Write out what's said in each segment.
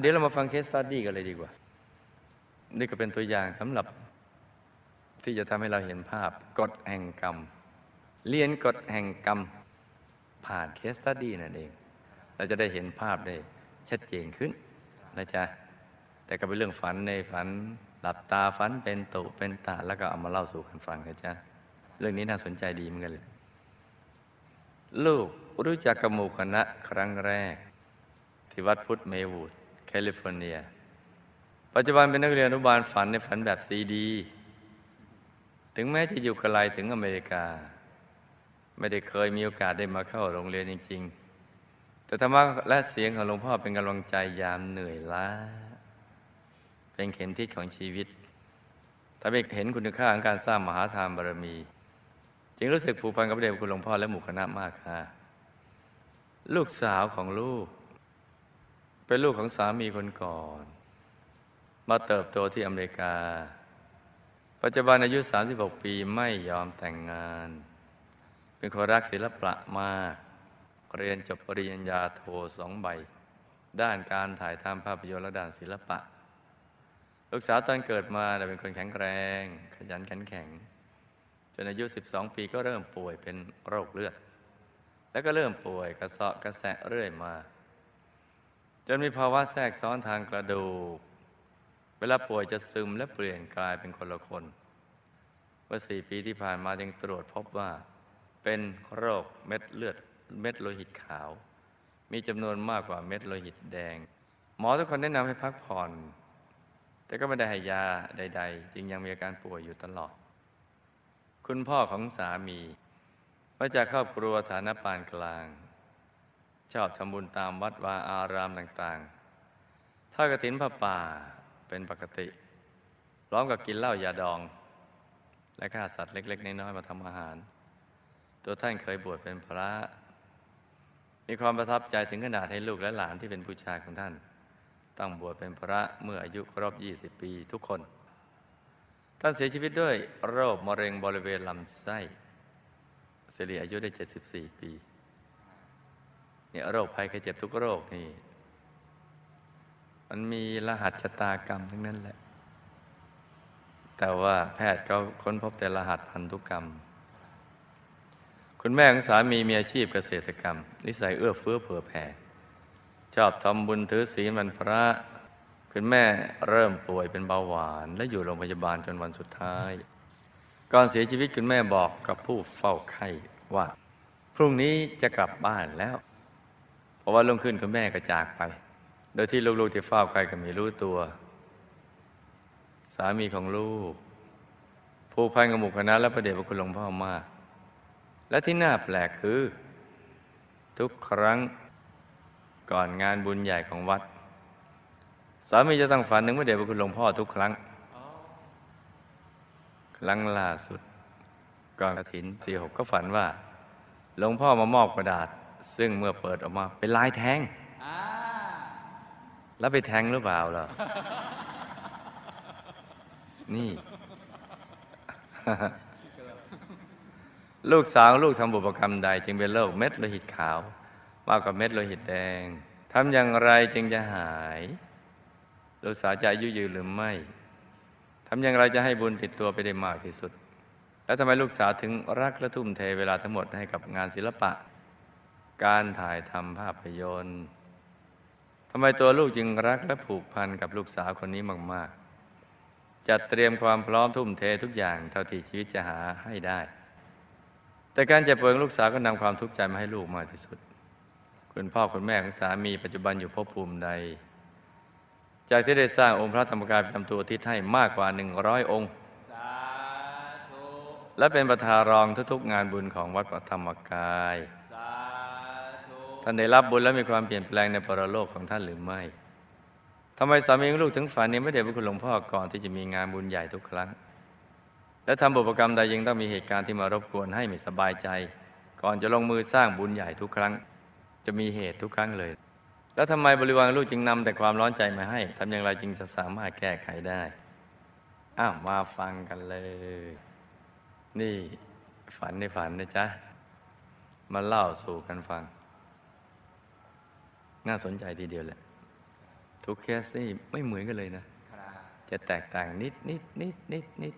เดี๋ยวเรามาฟัง case study กันเลยดีกว่า นี่ก็เป็นตัวอย่างสำหรับที่จะทำให้เราเห็นภาพกฎแห่งกรรม เรียนกฎแห่งกรรม ผ่าน case study นั่นเอง เราจะได้เห็นภาพได้ชัดเจนขึ้นนะจ๊ะแต่ก็เป็นเรื่องฝันในฝันหลับตาฝันเป็นตุเป็นตะแล้วก็เอามาเล่าสู่กันฟังนะจ๊ะเรื่องนี้น่าสนใจดีเหมือนกันเลยลูกรู้จักกมูคณะครั้งแรก ที่วัดพุทธเมวูด ลิฟอร์เนีย ปัจจุบันเป็นนักเรียนอนุบาลฝันในฝันแบบซีดี ถึงแม้จะอยู่ไกลถึงอเมริกา ไม่ได้เคยมีโอกาสได้มาเข้าโรงเรียนจริง ๆ แต่ธรรมะและเสียงของหลวงพ่อเป็นกำลังใจยามเหนื่อยล้า เป็นเข็มทิศของชีวิตทำให้เห็นคุณค่าของการสร้างมหาทานบารมี จึงรู้สึกผูกพันกับพระเดชคุณหลวงพ่อและหมู่คณะมากค่ะ ลูกสาวของลูก เป็นลูกของสามีคนก่อน มาเติบโตที่อเมริกา ปัจจุบันอายุ 36 ปีไม่ยอมแต่งงาน เป็นคนรักศิลปะมาก เรียนจบปริญญาโทสองใบ ด้านการถ่ายทำภาพยนตร์และด้านศิลปะ ลูกสาวตอนเกิดมาเป็นคนแข็งแรง ขยันขันแข็ง จนอายุ 12 ปีก็เริ่มป่วยเป็นโรคเลือด แล้วก็เริ่มป่วยกระเซาะกระแสะเรื่อยมา จนมีภาวะแทรกซ้อนทางกระดูก เวลาป่วยจะซึมและเปลี่ยนกลายเป็นคนละคนเมื่อสี่ปีที่ผ่านมายังตรวจพบว่า เป็นโรคเม็ดเลือดเม็ดโลหิตขาว มีจำนวนมากกว่าเม็ดโลหิตแดง หมอทุกคนแนะนำให้พักผ่อน แต่ก็ไม่ได้ให้ยาใด ๆ จึงยังมีอาการป่วยอยู่ตลอด คุณพ่อของสามีมาจากครอบครัวฐานะปานกลาง ชอบทำบุญตามวัดวาอารามต่างๆถ้ากระถินพระป่าเป็นปกติพร้อมกับกินเหล้ายาดอง และฆ่าสัตว์เล็ก ๆ น้อยๆมาทำอาหาร ตัวท่านเคยบวชเป็นพระ มีความประทับใจถึงขนาดให้ลูกและหลานที่เป็นผู้ชายของท่านต้องบวชเป็นพระเมื่ออายุครบ 20 ปีทุกคน ท่านเสียชีวิตด้วยโรคมะเร็งบริเวณลำไส้สิริอายุได้ 74 ปี เนี่ยโรคภัยไข้เจ็บทุกโรคนี่ มันมีรหัสชะตากรรมทั้งนั้นแหละ แต่ว่าแพทย์ก็ค้นพบแต่รหัสพันธุกรรม คุณแม่ของสามีมีอาชีพเกษตรกรรม นิสัยเอื้อเฟื้อเผื่อแผ่ ชอบทำบุญถือศีลวันพระ คุณแม่เริ่มป่วยเป็นเบาหวาน และอยู่โรงพยาบาลจนวันสุดท้าย ก่อนเสียชีวิตคุณแม่บอกกับผู้เฝ้าไข้ว่า พรุ่งนี้จะกลับบ้านแล้ว พราะว่าลงขึ้นคุณแม่ก็จากไป โดยที่ลูกๆที่เฝ้าไข้ก็ไม่รู้ตัว สามีของลูก ผู้พันกับหมู่คณะและพระเดชพระคุณหลวงพ่อมาก และที่น่าแปลกคือ ทุกครั้งก่อนงานบุญใหญ่ของวัด สามีจะต้องฝันถึงพระเดชพระคุณหลวงพ่อทุกครั้ง ครั้งล่าสุดก่อนกระถินสี่หกก็ฝันว่า หลวงพ่อมามอบกระดาษ ซึ่งเมื่อเปิดออกมาเป็นลายแทงอ่าแล้วไปแทงหรือเปล่าล่ะ นี่ ลูกสาวลูกทำบุพกรรมใด จึงเป็นโรคเม็ดโลหิตขาว มากกว่าเม็ดโลหิตแดงทำอย่างไรจึงจะหาย ลูกสาวจะอายุยืนหรือไม่ทำอย่างไรจะให้บุญติดตัวไปได้มากที่สุด แล้วทำไมลูกสาวถึงรักและทุ่มเทเวลาทั้งหมดให้กับงานศิลปะ การถ่ายทำภาพยนตร์ทำไมตัวลูกจึงรักและผูกพันกับลูกสาวคนนี้มาก ๆ จัดเตรียมความพร้อมทุ่มเททุกอย่างเท่าที่ชีวิตจะหาให้ได้ แต่การเจ็บป่วยของลูกสาวก็นำความทุกข์ใจมาให้ลูกมากที่สุด คุณพ่อคุณแม่ของสามีปัจจุบันอยู่ภพภูมิใด จากที่ได้สร้างองค์พระธรรมกายประจำตัวอาทิศให้มากกว่า 100 องค์สาธุและเป็นประธานรองทุกๆงานบุญของวัดพระธรรมกายสาธุ ท่านได้รับบุญและมีความเปลี่ยนแปลงในปรโลกของท่านหรือไม่ทำไมสามีลูกถึงฝันนี้ไม่ได้พระคุณหลวงพ่อก่อนที่จะมีงานบุญใหญ่ทุกครั้ง และทำบุพกรรมใดยังต้องมีเหตุการณ์ที่มารบกวนให้ไม่สบายใจ ก่อนจะลงมือสร้างบุญใหญ่ทุกครั้ง จะมีเหตุทุกครั้งเลย แล้วทำไมบริวารลูกจึงนำแต่ความร้อนใจมาให้ทำอย่างไรจึงจะสามารถแก้ไขได้อ้าวมาฟังกันเลย นี่ฝันในฝันนะจ๊ะมาเล่าสู่กันฟัง น่าสนใจทีเดียวแหละ ทุกเคสนี่ไม่เหมือนกันเลยนะ จะแตกต่างนิดนิดนิดนิดนิด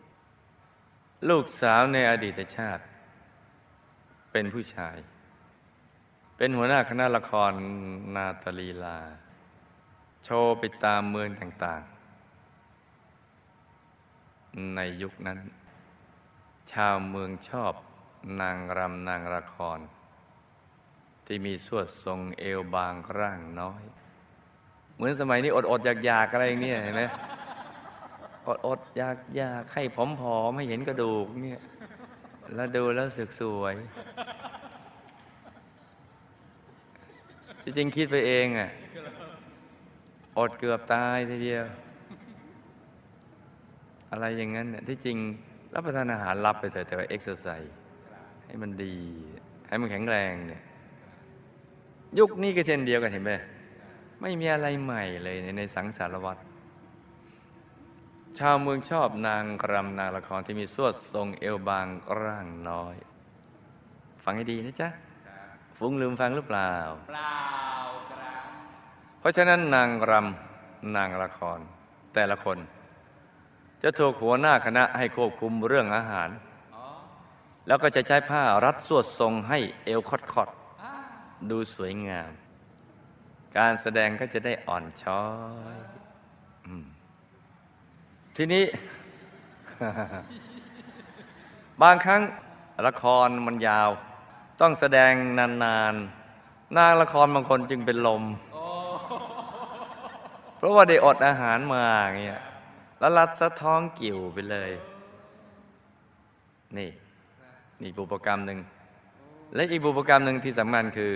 ลูกสาวในอดีตชาติ เป็นผู้ชาย เป็นหัวหน้าคณะละครนาตาลีลา โชว์ไปตามเมืองต่างๆ ในยุคนั้น ชาวเมืองชอบนางรำนางละคร ที่มีสวดทรงเอวบางร่างน้อย เหมือนสมัยนี้อดอดอยากอยากๆอะไรอย่างเงี้ยเห็นไหมอดอดอยากอยากให้ผอมๆให้เห็นกระดูกเนี่ยแล้วดูแล้วสึกสวยที่จริงคิดไปเองอะอดเกือบตายทีเดียว อะไรอย่างนั้นเนี่ยที่จริงรับประทานอาหารรับไปเถอะแต่ว่าเอ็กซ์ไซส์ให้มันดี ให้มันแข็งแรงเนี่ย ยุคนี้ก็เช่นเดียวกันเห็นไหมไม่มีอะไรใหม่เลยในในสังสารวัตรชาวเมืองชอบนางรำนางละครที่มีสวดทรงเอวบางร่างน้อย ฟังให้ดีนะจ๊ะ ฟุ้งลืมฟังหรือเปล่า เปล่าครับเพราะฉะนั้นนางรำนางละคร แต่ละคน จะถูกหัวหน้าคณะให้ควบคุมเรื่องอาหารอ๋อแล้วก็จะใช้ผ้ารัดสวดทรงให้เอวคอดอ่าๆ ดูสวยงาม การแสดงก็จะได้อ่อนช้อยอทีนี้ บางครั้งละครมันยาว ต้องแสดงนานๆนางละครบางคนจึงเป็นลม เพราะว่าได้อดอาหารมาอย่างเงี้ยแล้วรัดสะท้องกิ่วไปเลย นี่ นี่บุพกรรมหนึ่ง และอีกบุพกรรมหนึ่งที่สำคัญคือ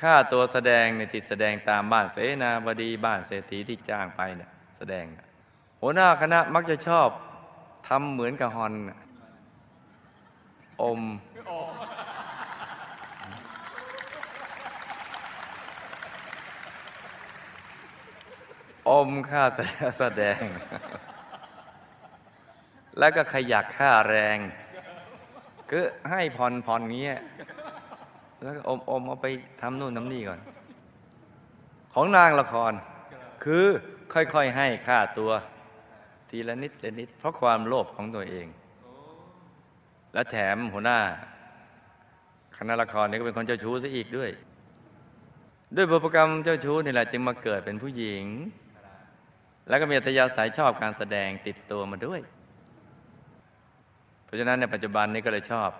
ค่าตัวแสดงในที่แสดงตามบ้านเสนาบดีบ้านเศรษฐีที่จ้างไปเนี่ยแสดง หัวหน้าคณะมักจะชอบทำเหมือนกับฮอนอม อมค่าแสดง แล้วก็ขยักค่าแรง คือให้ผ่อนผ่อนเงี้ย แล้วก็อมอมเอาไปทำนู่นทำนี่ก่อน ของนางละคร คือค่อยๆให้ค่าตัว ทีละนิดละนิด เพราะความโลภของตัวเอง และแถมหัวหน้า คณะละครนี่ก็เป็นคนเจ้าชู้ซะอีกด้วย ด้วยบุพกรรมเจ้าชู้นี่แหละจึงมาเกิดเป็นผู้หญิง แล้วก็มีอัธยาศัยชอบการแสดงติดตัวมาด้วย เพราะฉะนั้นในปัจจุบันนี้ก็เลยชอบ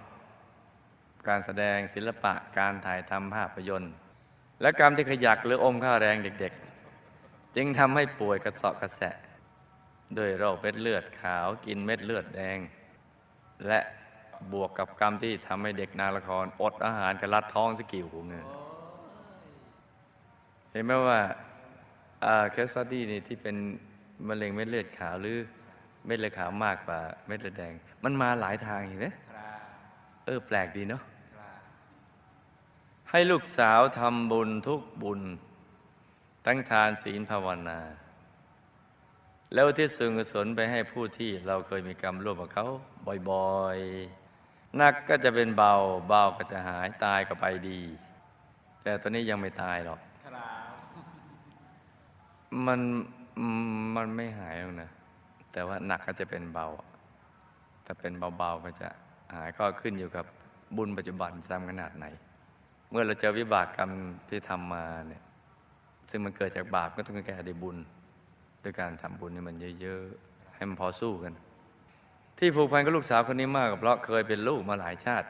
การแสดงศิลปะการถ่ายทำภาพยนตร์ และกรรมที่ขยักหรืออมค่าแรงเด็กๆ จึงทำให้ป่วยกระสอบกระแสะด้วยโรคเม็ดเลือดขาวกินเม็ดเลือดแดง และบวกกับกรรมที่ทำให้เด็กนาละครอดอาหารกระลัดท้องสกิวเงินเห็นไหมว่าเคสตัดดี้นี่ที่เป็นมะเร็งเม็ดเลือดขาวหรือ เม็ดเลือดขาวมากกว่าเม็ดเลือดแดง มันมาหลายทางเห็นไหมครับเออแปลกดีเนาะครับให้ลูกสาวทำบุญทุกบุญทั้งทานศีลภาวนา แล้วที่ส่วนกุศลไปให้ผู้ที่เราเคยมีกรรมร่วมกับเขาบ่อยๆหนักก็จะเป็นเบาเบาก็จะหายตายก็ไปดี แต่ตอนนี้ยังไม่ตายหรอกครับมันมันไม่หายหรอกนะ แต่ว่าหนักก็จะเป็นเบาแต่เป็นเบาๆก็จะหายก็ขึ้นอยู่กับบุญปัจจุบันทำขนาดไหน เมื่อเราเจอวิบากกรรมที่ทำมาเนี่ย ซึ่งมันเกิดจากบาปก็ต้องแก้ด้วยบุญ ด้วยการทำบุญให้มันเยอะๆ ให้มันพอสู้กัน ที่ผูกพันกับลูกสาวคนนี้มากเพราะเคยเป็นลูกมาหลายชาติ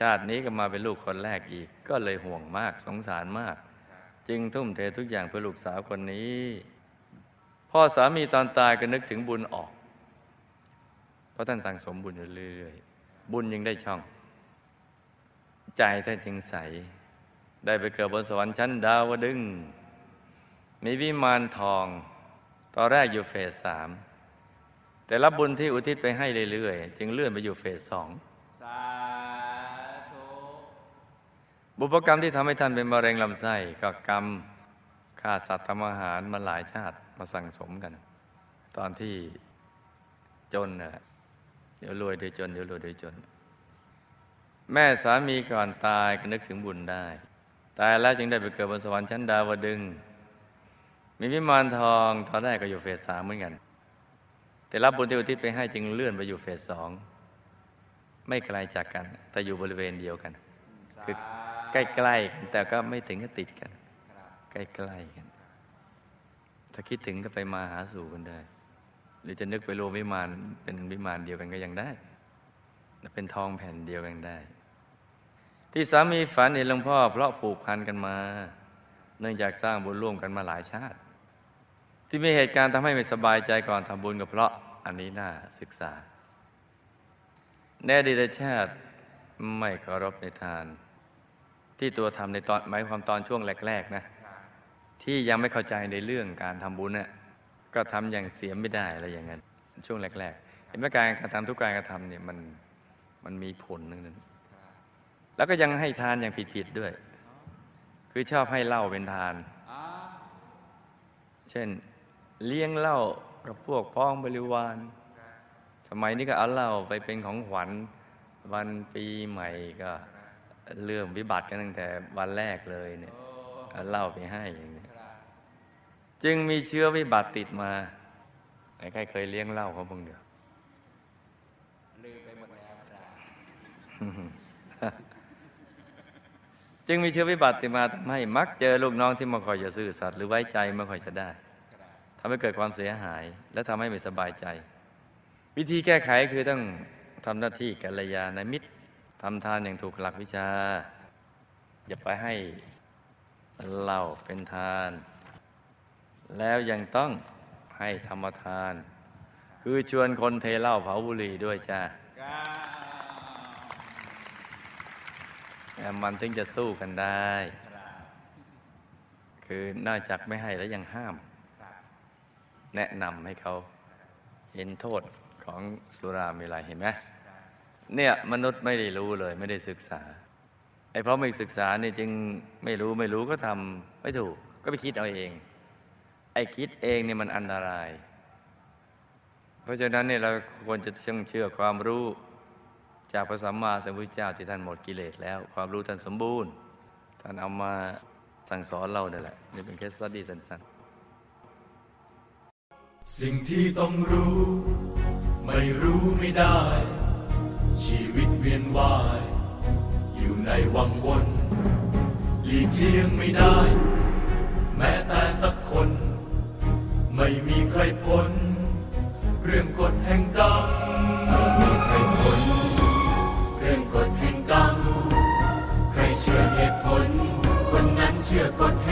ชาตินี้ก็มาเป็นลูกคนแรกอีก ก็เลยห่วงมากสงสารมาก จึงทุ่มเททุกอย่างเพื่อลูกสาวคนนี้ พ่อสามีตอนตายก็นึกถึงบุญออก เพราะท่านสั่งสมบุญอยู่เรื่อยๆ บุญยังได้ช่อง ใจท่านจึงใส ได้ไปเกิดบนสวรรค์ชั้นดาวดึงส์มีวิมานทอง ตอนแรกอยู่เฟสสามแต่รับบุญที่อุทิศไปให้เรื่อยๆ จึงเลื่อนไปอยู่เฟสสองสาธุบุพกรรมที่ทำให้ท่านเป็นมะเร็งลำไส้ก็กรรมฆ่าสัตว์ทำอาหารมาหลายชาติ มาสั่งสมกัน ตอนที่จนน่ะเดี๋ยวรวยเดี๋ยวจนเดี๋ยวรวยเดี๋ยวจน แม่สามีก่อนตายก็นึกถึงบุญได้ ตายแล้วจึงได้ไปเกิดบนสวรรค์ชั้นดาวดึง มีวิมานทองตอนแรกก็อยู่เฟสสามเหมือนกัน แต่รับบุญที่อุทิศไปให้จึงเลื่อนไปอยู่เฟสสองไม่ไกลจากกัน แต่อยู่บริเวณเดียวกัน คือใกล้ๆกันแต่ก็ไม่ถึงกับติดกัน ใกล้ๆกัน ถ้าคิดถึงก็ไปมาหาสู่กันได้ หรือจะนึกไปรวมวิมานเป็นวิมานเดียวกันก็ยังได้เป็นทองแผ่นเดียวกันได้ ที่สามีฝันเห็นหลวงพ่อ เพราะผูกพันกันมา เนื่องจากสร้างบุญร่วมกันมาหลายชาติ ที่มีเหตุการณ์ทำให้ไม่สบายใจก่อนทำบุญก็เพราะอันนี้น่าศึกษา แน่ดีตชาติไม่เคารพในทาน ที่ตัวทำในตอนหมายความตอนช่วงแรก ๆ นะ ที่ยังไม่เข้าใจในเรื่องการทำบุญเนี่ยก็ทำอย่างเสียไม่ได้อะไรอย่างนั้น ช่วงแรก ๆ เห็นไหมการกระทำทุกการกระทำเนี่ยมันมันมีผลนึงนั้นแล้วก็ยังให้ทานอย่างผิดๆด้วย คือชอบให้เหล้าเป็นทาน เช่นเลี้ยงเหล้ากับพวกพ้องบริวาร สมัยนี้ก็เอาเหล้าไปเป็นของขวัญวันปีใหม่ก็เรื่องวิบัติกันตั้งแต่วันแรกเลยเนี่ยเอาเหล้าไปให้อย่าง จึงมีเชื้อวิบัติติดมาไหนใครเคยเลี้ยงเหล้าเขาบ้างเดียวลืมไปหมดแล้วครับจึงมีเชื้อวิบัติติดมาทำให้มักเจอลูกน้องที่ม่ค่อยจะซื่อสัตย์หรือไว้ใจไม่ค่อยจะได้ทำให้เกิดความเสียหาย และทำให้ไม่สบายใจ วิธีแก้ไขคือต้องทำหน้าที่กัลยาณมิตรทำทานอย่างถูกหลักวิชา อย่าไปให้เหล้าเป็นทาน แล้วยังต้องให้ธรรมทาน คือชวนคนเทเหล้าเผาบุหรี่ด้วยจ้าครับแต่มันถึงจะสู้กันได้ครับคือนอกจากไม่ให้แล้วยังห้ามครับแนะนำให้เขาเห็นโทษของสุราเมลัยเห็นไหมเนี่ยมนุษย์ไม่ได้รู้เลยไม่ได้ศึกษาไอ้เพราะไม่ศึกษานี่จึงไม่รู้ไม่รู้ก็ทำไม่ถูกก็ไปคิดเอาเอง ไอ้คิดเองเนี่ยมันอันตราย เพราะฉะนั้นเนี่ยเราควรจะเชื่อเชื่อความรู้จากพระสัมมาสัมพุทธเจ้าที่ท่านหมดกิเลสแล้ว ความรู้ท่านสมบูรณ์ ท่านเอามาสั่งสอนเราเนี่ยแหละนี่เป็นแค่สตดี้สั้นๆสิ่งที่ต้องรู้ ไม่รู้ไม่ได้ ชีวิตเวียนว่าย อยู่ในวังวนหลีกเลี่ยงไม่ได้ ไม่มีใครพ้น เรื่องกฎแห่งกรรมไม่มีใครพ้น เรื่องกฎแห่งกรรม ใครเชื่อเหตุผล คนนั้นเชื่อกฎแห